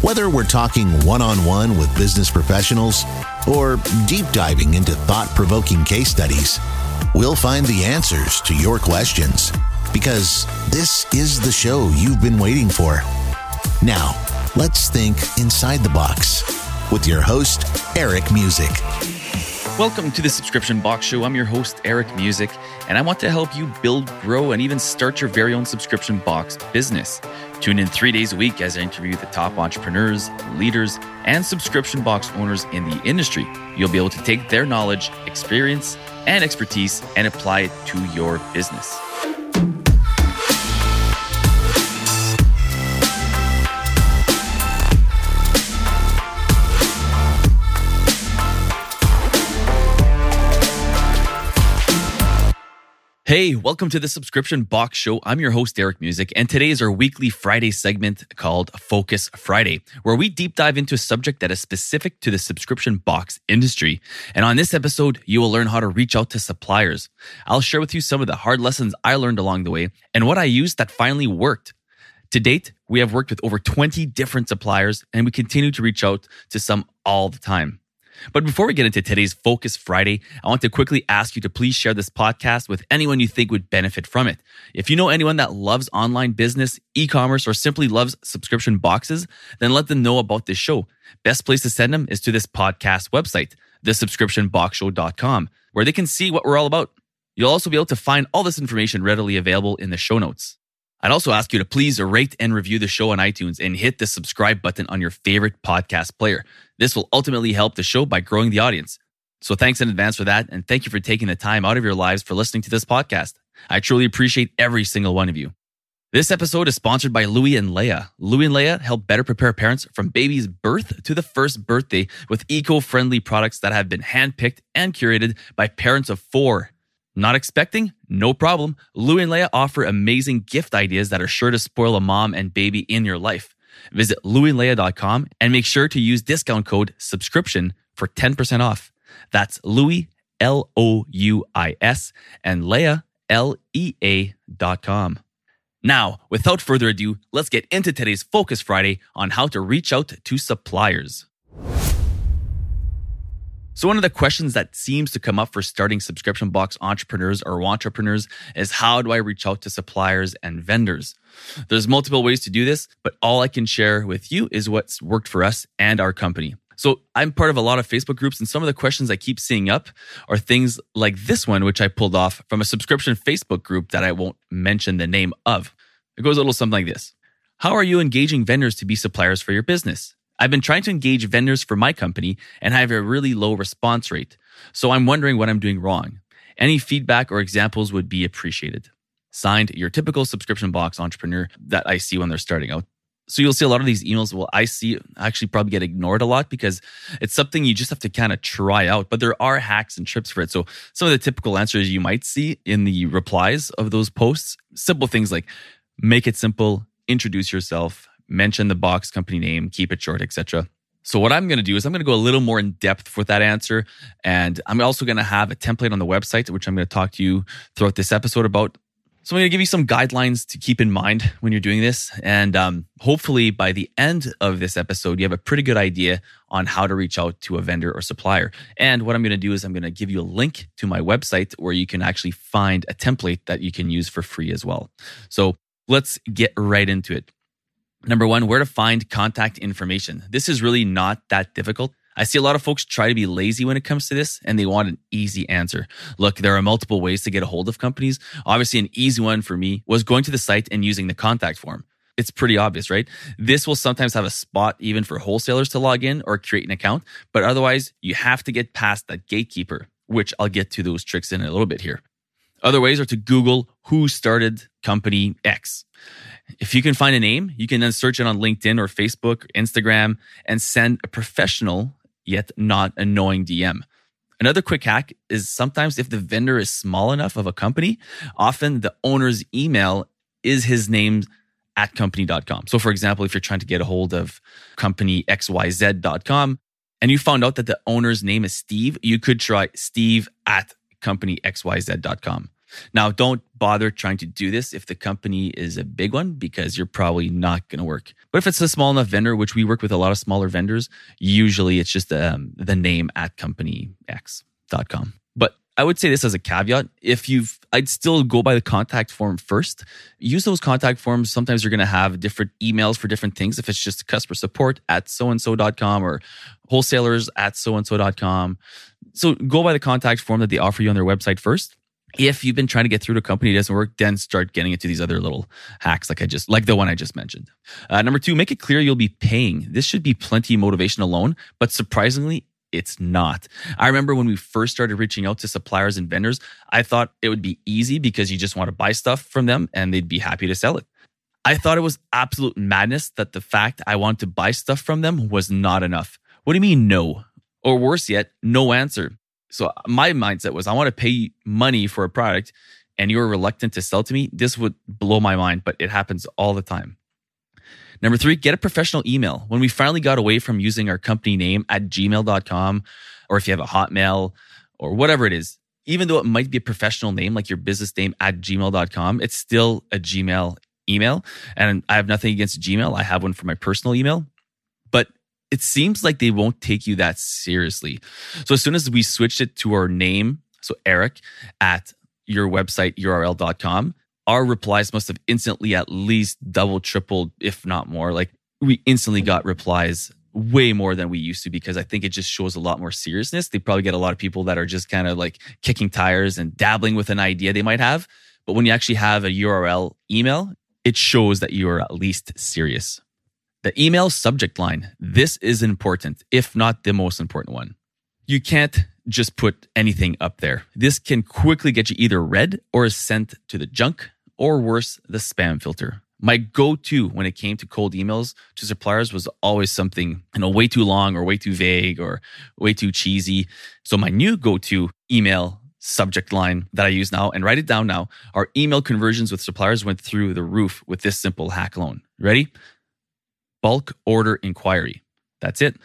Whether we're talking one on one with business professionals or deep diving into thought provoking case studies, we'll find the answers to your questions because this is the show you've been waiting for. Now, let's think inside the box with your host, Eric Musick. Welcome to the Subscription Box Show. I'm your host, Eric Musick, and I want to help you build, grow, and even start your very own subscription box business. Tune in three days a week as I interview the top entrepreneurs, leaders, and subscription box owners in the industry. You'll be able to take their knowledge, experience, and expertise and apply it to your business. Hey, welcome to the Subscription Box Show. I'm your host, Eric Musick, and today is our weekly Friday segment called Focus Friday, where we deep dive into a subject that is specific to the subscription box industry. And on this episode, you will learn how to reach out to suppliers. I'll share with you some of the hard lessons I learned along the way and what I used that finally worked. To date, we have worked with over 20 different suppliers, and we continue to reach out to some all the time. But before we get into today's Focus Friday, I want to quickly ask you to please share this podcast with anyone you think would benefit from it. If you know anyone that loves online business, e commerce, or simply loves subscription boxes, then let them know about this show. Best place to send them is to this podcast website, thesubscriptionboxshow.com, where they can see what we're all about. You'll also be able to find all this information readily available in the show notes. I'd also ask you to please rate and review the show on iTunes and hit the subscribe button on your favorite podcast player. This will ultimately help the show by growing the audience. So thanks in advance for that. And thank you for taking the time out of your lives for listening to this podcast. I truly appreciate every single one of you. This episode is sponsored by Louis and Lea. Louis and Lea help better prepare parents from baby's birth to the first birthday with eco friendly products that have been handpicked and curated by parents of four. Not expecting? No problem. Louis and Lea offer amazing gift ideas that are sure to spoil a mom and baby in your life. Visit louislea.com and make sure to use discount code subscription for 10% off. That's Louis, L O U I S, and Lea, L E A dot com. Now, without further ado, let's get into today's Focus Friday on how to reach out to suppliers. So, one of the questions that seems to come up for starting subscription box entrepreneurs or entrepreneurs is how do I reach out to suppliers and vendors? There's multiple ways to do this, but all I can share with you is what's worked for us and our company. So, I'm part of a lot of Facebook groups, and some of the questions I keep seeing up are things like this one, which I pulled off from a subscription Facebook group that I won't mention the name of. It goes a little something like this How are you engaging vendors to be suppliers for your business? I've been trying to engage vendors for my company and I have a really low response rate. So I'm wondering what I'm doing wrong. Any feedback or examples would be appreciated. Signed, your typical subscription box entrepreneur that I see when they're starting out. So you'll see a lot of these emails. Well, I see actually probably get ignored a lot because it's something you just have to kind of try out. But there are hacks and trips for it. So some of the typical answers you might see in the replies of those posts, simple things like make it simple, introduce yourself, mention the box company name, keep it short, etc. So what I'm going to do is I'm going to go a little more in depth with that answer, and I'm also going to have a template on the website, which I'm going to talk to you throughout this episode about. So I'm going to give you some guidelines to keep in mind when you're doing this, and um, hopefully by the end of this episode, you have a pretty good idea on how to reach out to a vendor or supplier. And what I'm going to do is I'm going to give you a link to my website where you can actually find a template that you can use for free as well. So let's get right into it. Number one, where to find contact information. This is really not that difficult. I see a lot of folks try to be lazy when it comes to this and they want an easy answer. Look, there are multiple ways to get a hold of companies. Obviously, an easy one for me was going to the site and using the contact form. It's pretty obvious, right? This will sometimes have a spot even for wholesalers to log in or create an account, but otherwise, you have to get past that gatekeeper, which I'll get to those tricks in a little bit here. Other ways are to Google who started company X. If you can find a name, you can then search it on LinkedIn or Facebook, Instagram, and send a professional yet not annoying DM. Another quick hack is sometimes if the vendor is small enough of a company, often the owner's email is his name at company.com. So, for example, if you're trying to get a hold of company XYZ.com and you found out that the owner's name is Steve, you could try steve at company XYZ.com. Now, don't bother trying to do this if the company is a big one because you're probably not going to work. But if it's a small enough vendor, which we work with a lot of smaller vendors, usually it's just um, the name at companyx.com. But I would say this as a caveat. If you've, I'd still go by the contact form first. Use those contact forms. Sometimes you're going to have different emails for different things. If it's just customer support at so and so.com or wholesalers at so and so.com. So go by the contact form that they offer you on their website first if you've been trying to get through to a company that doesn't work, then start getting into these other little hacks, like I just, like the one I just mentioned. Uh, number two, make it clear you'll be paying. This should be plenty motivation alone, but surprisingly, it's not. I remember when we first started reaching out to suppliers and vendors, I thought it would be easy because you just want to buy stuff from them and they'd be happy to sell it. I thought it was absolute madness that the fact I want to buy stuff from them was not enough. What do you mean, no? Or worse yet, no answer. So uh, my mindset was I want to pay money for a product and you're reluctant to sell to me. This would blow my mind, but it happens all the time. Number three, get a professional email. When we finally got away from using our company name at gmail.com, or if you have a Hotmail or whatever it is, even though it might be a professional name like your business name at gmail.com, it's still a Gmail email. And I have nothing against Gmail. I have one for my personal email. But it seems like they won't take you that seriously. So as soon as we switched it to our name, so Eric at your website url.com, our replies must have instantly at least double, tripled, if not more. Like we instantly got replies way more than we used to because I think it just shows a lot more seriousness. They probably get a lot of people that are just kind of like kicking tires and dabbling with an idea they might have. But when you actually have a URL email, it shows that you are at least serious. The email subject line. This is important, if not the most important one. You can't just put anything up there. This can quickly get you either read or sent to the junk or worse, the spam filter. My go-to when it came to cold emails to suppliers was always something, you know, way too long or way too vague or way too cheesy. So my new go-to email subject line that I use now and write it down now. Our email conversions with suppliers went through the roof with this simple hack alone. Ready? Bulk order inquiry. That's it.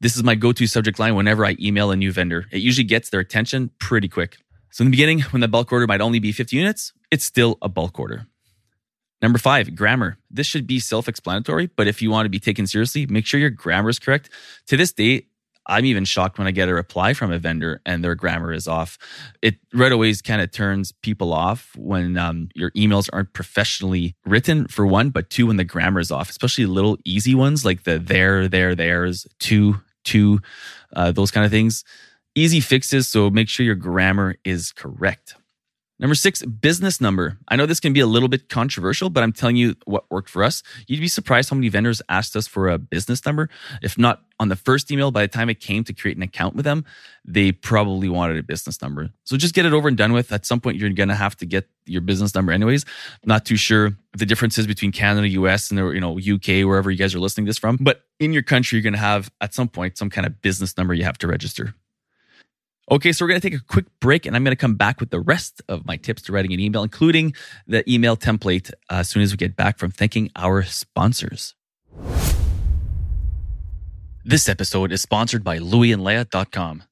This is my go to subject line whenever I email a new vendor. It usually gets their attention pretty quick. So, in the beginning, when the bulk order might only be 50 units, it's still a bulk order. Number five, grammar. This should be self explanatory, but if you want to be taken seriously, make sure your grammar is correct. To this day, I'm even shocked when I get a reply from a vendor and their grammar is off. It right away kind of turns people off when um, your emails aren't professionally written, for one, but two, when the grammar is off, especially little easy ones like the there, there, there's, to, to, uh, those kind of things. Easy fixes, so make sure your grammar is correct. Number six, business number. I know this can be a little bit controversial, but I'm telling you what worked for us. You'd be surprised how many vendors asked us for a business number. If not on the first email, by the time it came to create an account with them, they probably wanted a business number. So just get it over and done with. At some point, you're going to have to get your business number anyways. not too sure the differences between Canada, US, and the, you know, UK, wherever you guys are listening this from. But in your country, you're going to have at some point some kind of business number you have to register. Okay, so we're going to take a quick break and I'm going to come back with the rest of my tips to writing an email, including the email template uh, as soon as we get back from thanking our sponsors. This episode is sponsored by louisandlea.com.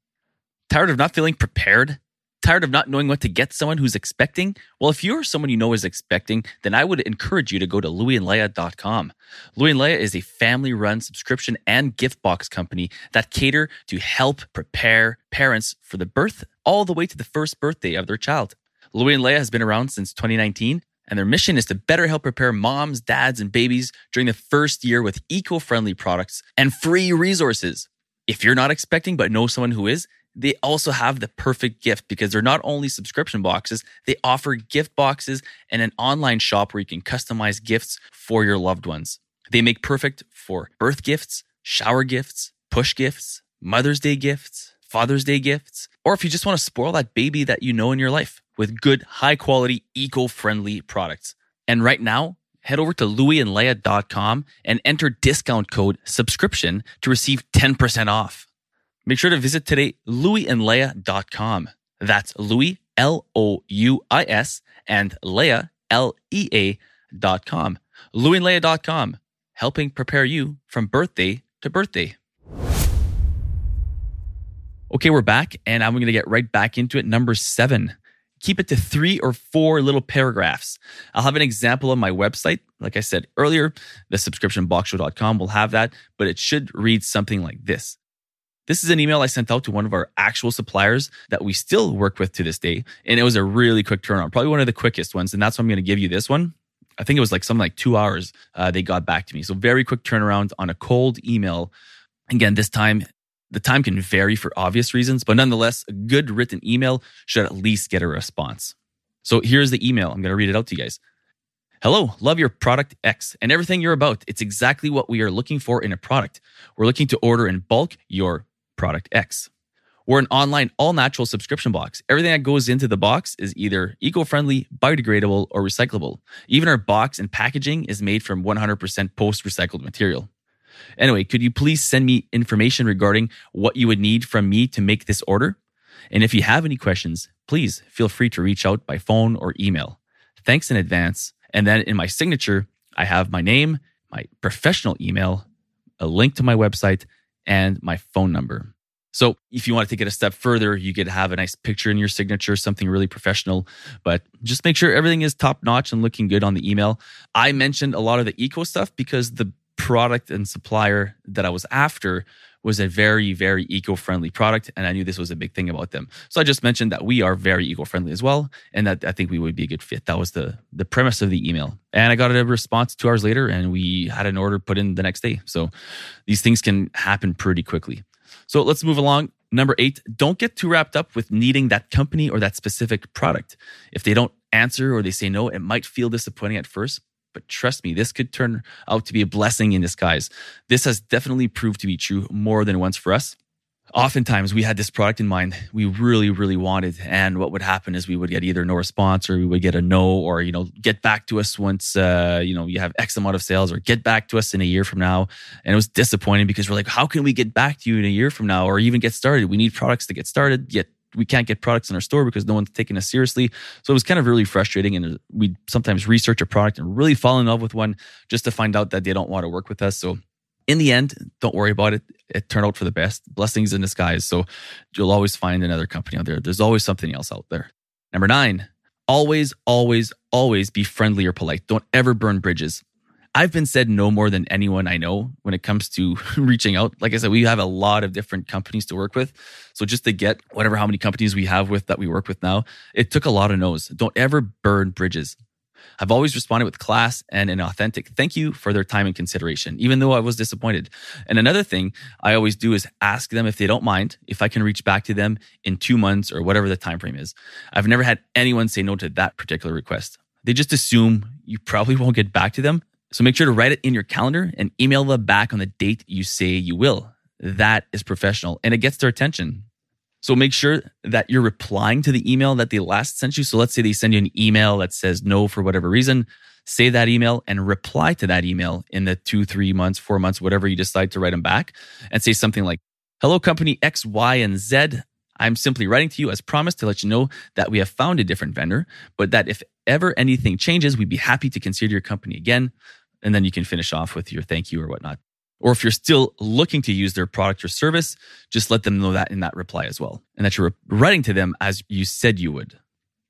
Tired of not feeling prepared? Tired of not knowing what to get someone who's expecting? Well, if you're someone you know is expecting, then I would encourage you to go to louisandlea.com. Louis and Lea is a family run subscription and gift box company that cater to help prepare parents for the birth all the way to the first birthday of their child. Louis and Lea has been around since 2019 and their mission is to better help prepare moms, dads, and babies during the first year with eco friendly products and free resources. If you're not expecting but know someone who is, they also have the perfect gift because they're not only subscription boxes, they offer gift boxes and an online shop where you can customize gifts for your loved ones. They make perfect for birth gifts, shower gifts, push gifts, Mother's Day gifts, Father's Day gifts, or if you just want to spoil that baby that you know in your life with good, high quality, eco friendly products. And right now, head over to louisandlea.com and enter discount code subscription to receive 10% off. Make sure to visit today louisandlea.com. That's Louis, L O U I S, and Lea, L E A dot com. louisandlea.com, helping prepare you from birthday to birthday. Okay, we're back, and I'm going to get right back into it. Number seven, keep it to three or four little paragraphs. I'll have an example on my website. Like I said earlier, the subscriptionboxshow.com will have that, but it should read something like this. This is an email I sent out to one of our actual suppliers that we still work with to this day. And it was a really quick turnaround, probably one of the quickest ones. And that's why I'm going to give you this one. I think it was like something like two hours uh, they got back to me. So very quick turnaround on a cold email. Again, this time the time can vary for obvious reasons, but nonetheless, a good written email should at least get a response. So here's the email. I'm going to read it out to you guys. Hello, love your product X and everything you're about. It's exactly what we are looking for in a product. We're looking to order in bulk your product X. We're an online all natural subscription box. Everything that goes into the box is either eco friendly, biodegradable, or recyclable. Even our box and packaging is made from 100% post recycled material. Anyway, could you please send me information regarding what you would need from me to make this order? And if you have any questions, please feel free to reach out by phone or email. Thanks in advance. And then in my signature, I have my name, my professional email, a link to my website, and my phone number. So if you want to take it a step further, you could have a nice picture in your signature, something really professional, but just make sure everything is top notch and looking good on the email. I mentioned a lot of the eco stuff because the product and supplier that I was after was a very, very eco friendly product. And I knew this was a big thing about them. So I just mentioned that we are very eco friendly as well. And that I think we would be a good fit. That was the, the premise of the email. And I got a response two hours later and we had an order put in the next day. So these things can happen pretty quickly. So let's move along. Number eight, don't get too wrapped up with needing that company or that specific product. If they don't answer or they say no, it might feel disappointing at first, but trust me, this could turn out to be a blessing in disguise. This has definitely proved to be true more than once for us. Oftentimes, we had this product in mind we really, really wanted. And what would happen is we would get either no response or we would get a no, or, you know, get back to us once, uh, you know, you have X amount of sales or get back to us in a year from now. And it was disappointing because we're like, how can we get back to you in a year from now or even get started? We need products to get started, yet we can't get products in our store because no one's taking us seriously. So it was kind of really frustrating. And we sometimes research a product and really fall in love with one just to find out that they don't want to work with us. So in the end, don't worry about it. It turned out for the best. Blessings in disguise. So you'll always find another company out there. There's always something else out there. Number nine, always, always, always be friendly or polite. Don't ever burn bridges. I've been said no more than anyone I know when it comes to reaching out. Like I said, we have a lot of different companies to work with. So just to get whatever how many companies we have with that we work with now, it took a lot of no's. Don't ever burn bridges. I've always responded with class and an authentic thank you for their time and consideration, even though I was disappointed. And another thing I always do is ask them if they don't mind if I can reach back to them in two months or whatever the time frame is. I've never had anyone say no to that particular request. They just assume you probably won't get back to them so make sure to write it in your calendar and email them back on the date you say you will. That is professional and it gets their attention. So make sure that you're replying to the email that they last sent you. So let's say they send you an email that says no for whatever reason. Save that email and reply to that email in the two, three months, four months, whatever you decide to write them back and say something like, Hello, company X, Y, and Z. I'm simply writing to you as promised to let you know that we have found a different vendor, but that if ever anything changes, we'd be happy to consider your company again. And then you can finish off with your thank you or whatnot. Or if you're still looking to use their product or service, just let them know that in that reply as well. And that you're writing to them as you said you would.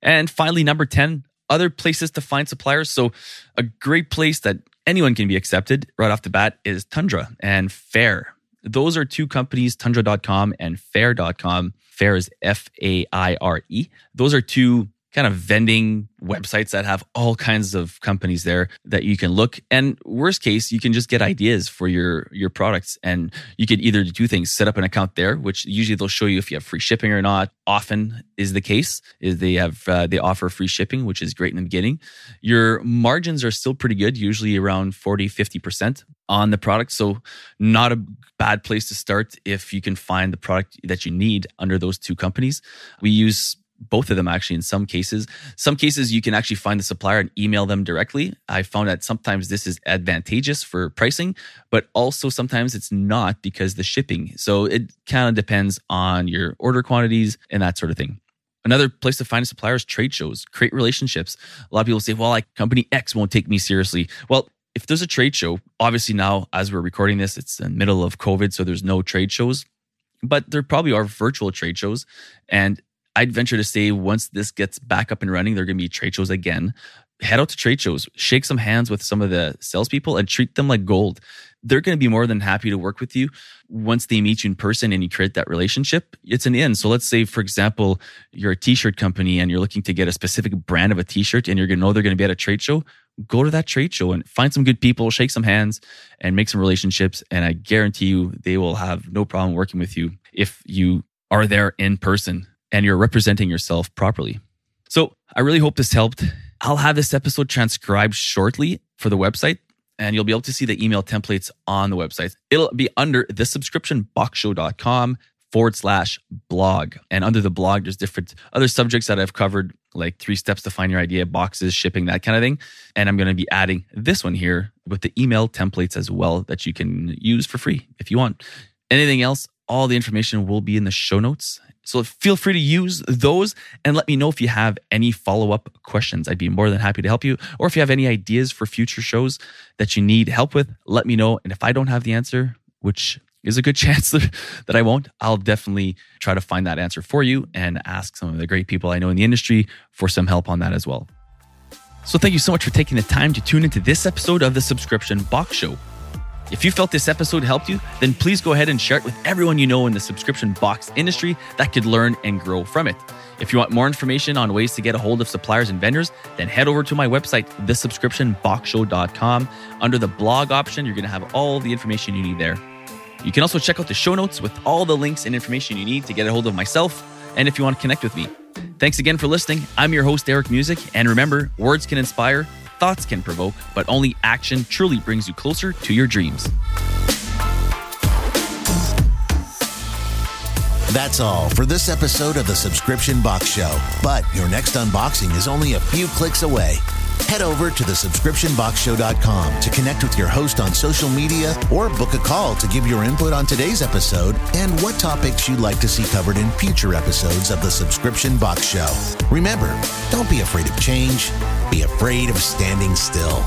And finally, number 10, other places to find suppliers. So a great place that anyone can be accepted right off the bat is Tundra and Faire. Those are two companies, tundra.com and faire.com. Faire is F A I R E. Those are two kind of vending websites that have all kinds of companies there that you can look. And worst case you can just get ideas for your your products. And you could either do things set up an account there which usually they'll show you if you have free shipping or not. Often is the case is they have uh, they offer free shipping which is great in the beginning. Your margins are still pretty good usually around 40 50% on the product. So not a bad place to start if you can find the product that you need under those two companies. We use both of them actually in some cases. Some cases you can actually find the supplier and email them directly. I found that sometimes this is advantageous for pricing, but also sometimes it's not because the shipping. So it kind of depends on your order quantities and that sort of thing. Another place to find a supplier is trade shows, create relationships. A lot of people say, well, like company X won't take me seriously. Well, if there's a trade show, obviously now as we're recording this, it's the middle of COVID, so there's no trade shows, but there probably are virtual trade shows. And I'd venture to say once this gets back up and running, there are going to be trade shows again. Head out to trade shows, shake some hands with some of the salespeople and treat them like gold. They're going to be more than happy to work with you once they meet you in person and you create that relationship. It's an in. So let's say, for example, you're a t-shirt company and you're looking to get a specific brand of a t-shirt and you're going to know they're going to be at a trade show. Go to that trade show and find some good people, shake some hands and make some relationships. And I guarantee you they will have no problem working with you if you are there in person and you're representing yourself properly. So I really hope this helped. I'll have this episode transcribed shortly for the website, and you'll be able to see the email templates on the website. It'll be under the subscriptionboxshow.com forward slash blog. And under the blog, there's different other subjects that I've covered, like three steps to find your idea, boxes, shipping, that kind of thing. And I'm going to be adding this one here with the email templates as well that you can use for free if you want. Anything else, all the information will be in the show notes. So feel free to use those and let me know if you have any follow up questions. I'd be more than happy to help you. Or if you have any ideas for future shows that you need help with, let me know. And if I don't have the answer, which is a good chance that I won't, I'll definitely try to find that answer for you and ask some of the great people I know in the industry for some help on that as well. So thank you so much for taking the time to tune into this episode of the Subscription Box Show. If you felt this episode helped you, then please go ahead and share it with everyone you know in the subscription box industry that could learn and grow from it. If you want more information on ways to get a hold of suppliers and vendors, then head over to my website, thesubscriptionboxshow.com. Under the blog option, you're going to have all the information you need there. You can also check out the show notes with all the links and information you need to get a hold of myself and if you want to connect with me. Thanks again for listening. I'm your host, Eric Musick, and remember, words can inspire thoughts can provoke, but only action truly brings you closer to your dreams. That's all for this episode of the Subscription Box Show. But your next unboxing is only a few clicks away. Head over to thesubscriptionboxshow.com to connect with your host on social media or book a call to give your input on today's episode and what topics you'd like to see covered in future episodes of the Subscription Box Show. Remember, don't be afraid of change, be afraid of standing still.